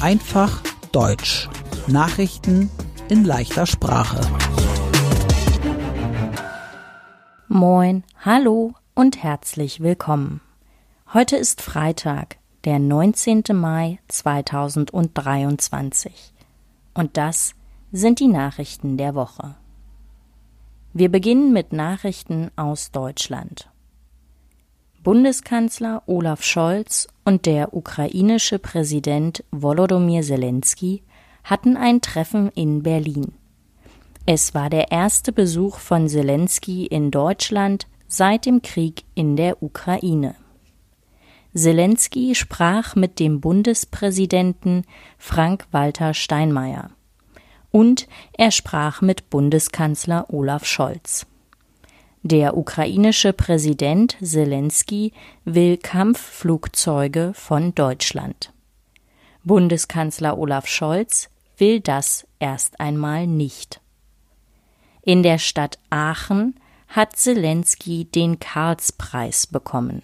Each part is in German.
Einfach Deutsch. Nachrichten in leichter Sprache. Moin, hallo und herzlich willkommen. Heute ist Freitag, der 19. Mai 2023. Und das sind die Nachrichten der Woche. Wir beginnen mit Nachrichten aus Deutschland. Bundeskanzler Olaf Scholz und der ukrainische Präsident Volodymyr Zelensky hatten ein Treffen in Berlin. Es war der erste Besuch von Zelensky in Deutschland seit dem Krieg in der Ukraine. Zelensky sprach mit dem Bundespräsidenten Frank-Walter Steinmeier. Und er sprach mit Bundeskanzler Olaf Scholz. Der ukrainische Präsident Zelensky will Kampfflugzeuge von Deutschland. Bundeskanzler Olaf Scholz will das erst einmal nicht. In der Stadt Aachen hat Zelensky den Karlspreis bekommen.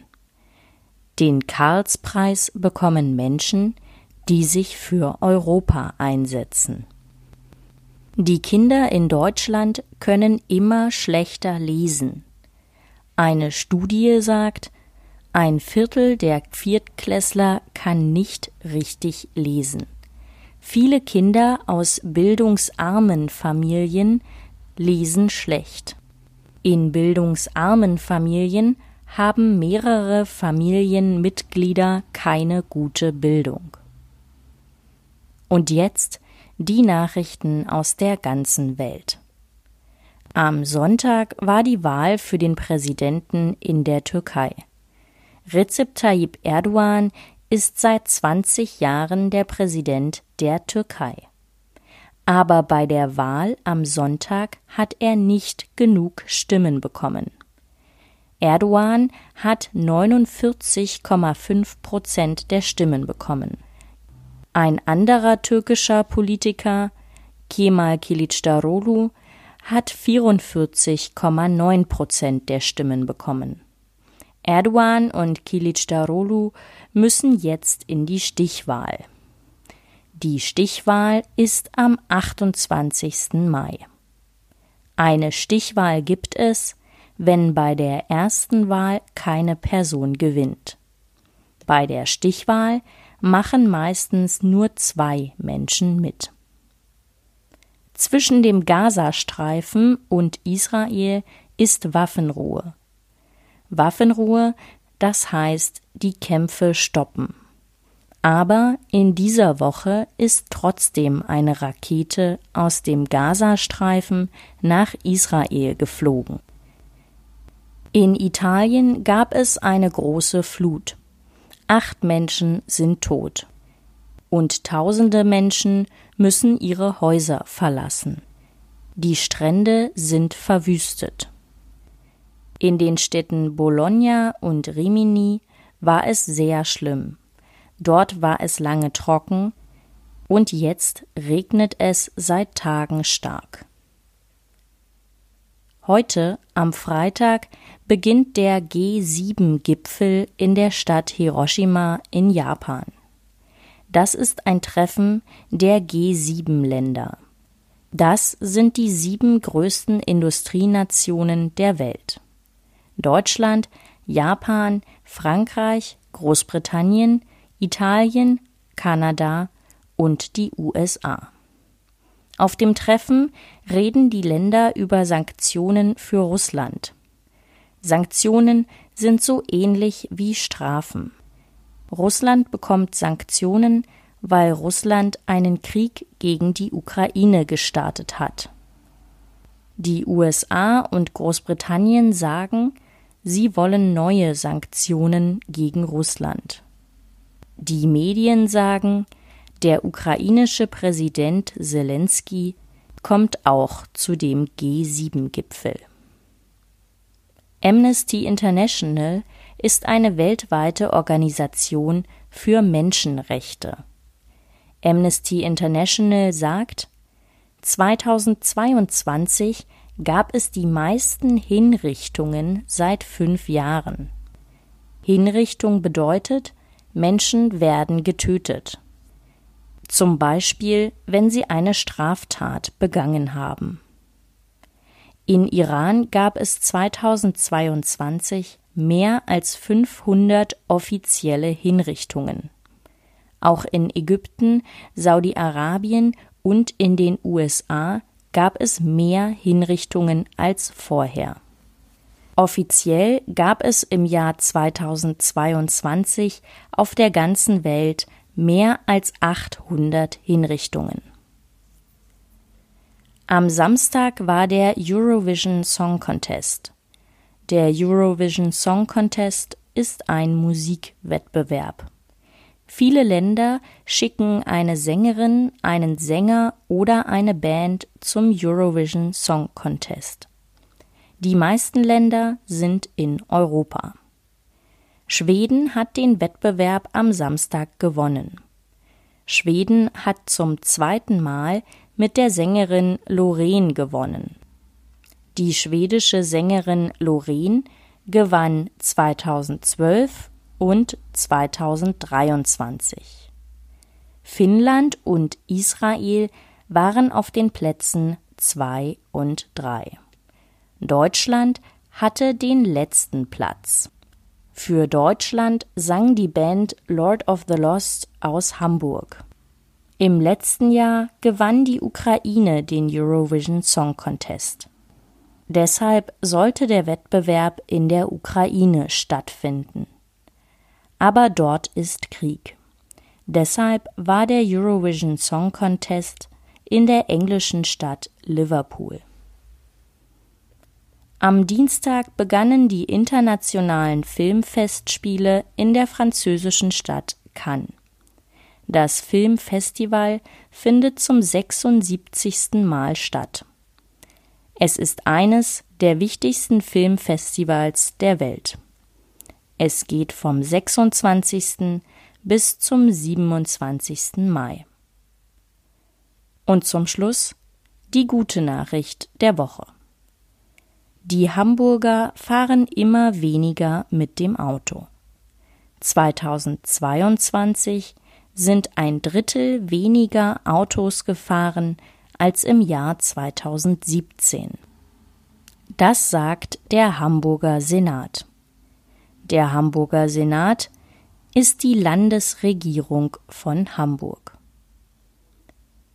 Den Karlspreis bekommen Menschen, die sich für Europa einsetzen. Die Kinder in Deutschland können immer schlechter lesen. Eine Studie sagt, ein Viertel der Viertklässler kann nicht richtig lesen. Viele Kinder aus bildungsarmen Familien lesen schlecht. In bildungsarmen Familien haben mehrere Familienmitglieder keine gute Bildung. Und jetzt die Nachrichten aus der ganzen Welt. Am Sonntag war die Wahl für den Präsidenten in der Türkei. Recep Tayyip Erdogan ist seit 20 Jahren der Präsident der Türkei. Aber bei der Wahl am Sonntag hat er nicht genug Stimmen bekommen. Erdogan hat 49,5 Prozent der Stimmen bekommen. Ein anderer türkischer Politiker, Kemal Kilicdaroglu, hat 44,9 Prozent der Stimmen bekommen. Erdogan und Kilicdaroglu müssen jetzt in die Stichwahl. Die Stichwahl ist am 28. Mai. Eine Stichwahl gibt es, wenn bei der ersten Wahl keine Person gewinnt. Bei der Stichwahl machen meistens nur zwei Menschen mit. Zwischen dem Gazastreifen und Israel ist Waffenruhe. Waffenruhe, das heißt, die Kämpfe stoppen. Aber in dieser Woche ist trotzdem eine Rakete aus dem Gazastreifen nach Israel geflogen. In Italien gab es eine große Flut. Acht Menschen sind tot. Und tausende Menschen müssen ihre Häuser verlassen. Die Strände sind verwüstet. In den Städten Bologna und Rimini war es sehr schlimm. Dort war es lange trocken und jetzt regnet es seit Tagen stark. Heute, am Freitag, beginnt der G7-Gipfel in der Stadt Hiroshima in Japan. Das ist ein Treffen der G7-Länder. Das sind die sieben größten Industrienationen der Welt. Deutschland, Japan, Frankreich, Großbritannien, Italien, Kanada und die USA. Auf dem Treffen reden die Länder über Sanktionen für Russland. Sanktionen sind so ähnlich wie Strafen. Russland bekommt Sanktionen, weil Russland einen Krieg gegen die Ukraine gestartet hat. Die USA und Großbritannien sagen, sie wollen neue Sanktionen gegen Russland. Die Medien sagen, der ukrainische Präsident Zelensky kommt auch zu dem G7-Gipfel. Amnesty International ist eine weltweite Organisation für Menschenrechte. Amnesty International sagt, 2022 gab es die meisten Hinrichtungen seit fünf Jahren. Hinrichtung bedeutet, Menschen werden getötet. Zum Beispiel, wenn sie eine Straftat begangen haben. In Iran gab es 2022 mehr als 500 offizielle Hinrichtungen. Auch in Ägypten, Saudi-Arabien und in den USA gab es mehr Hinrichtungen als vorher. Offiziell gab es im Jahr 2022 auf der ganzen Welt mehr als 800 Hinrichtungen. Am Samstag war der Eurovision Song Contest. Der Eurovision Song Contest ist ein Musikwettbewerb. Viele Länder schicken eine Sängerin, einen Sänger oder eine Band zum Eurovision Song Contest. Die meisten Länder sind in Europa. Schweden hat den Wettbewerb am Samstag gewonnen. Schweden hat zum zweiten Mal mit der Sängerin Loreen gewonnen. Die schwedische Sängerin Loreen gewann 2012 und 2023. Finnland und Israel waren auf den Plätzen 2 und 3. Deutschland hatte den letzten Platz. Für Deutschland sang die Band Lord of the Lost aus Hamburg. Im letzten Jahr gewann die Ukraine den Eurovision Song Contest. Deshalb sollte der Wettbewerb in der Ukraine stattfinden. Aber dort ist Krieg. Deshalb war der Eurovision Song Contest in der englischen Stadt Liverpool. Am Dienstag begannen die internationalen Filmfestspiele in der französischen Stadt Cannes. Das Filmfestival findet zum 76. Mal statt. Es ist eines der wichtigsten Filmfestivals der Welt. Es geht vom 26. bis zum 27. Mai. Und zum Schluss die gute Nachricht der Woche. Die Hamburger fahren immer weniger mit dem Auto. 2022 sind ein Drittel weniger Autos gefahren als im Jahr 2017. Das sagt der Hamburger Senat. Der Hamburger Senat ist die Landesregierung von Hamburg.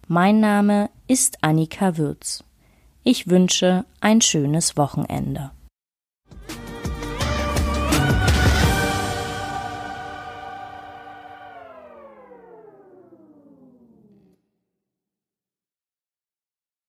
Mein Name ist Annika Würz. Ich wünsche ein schönes Wochenende.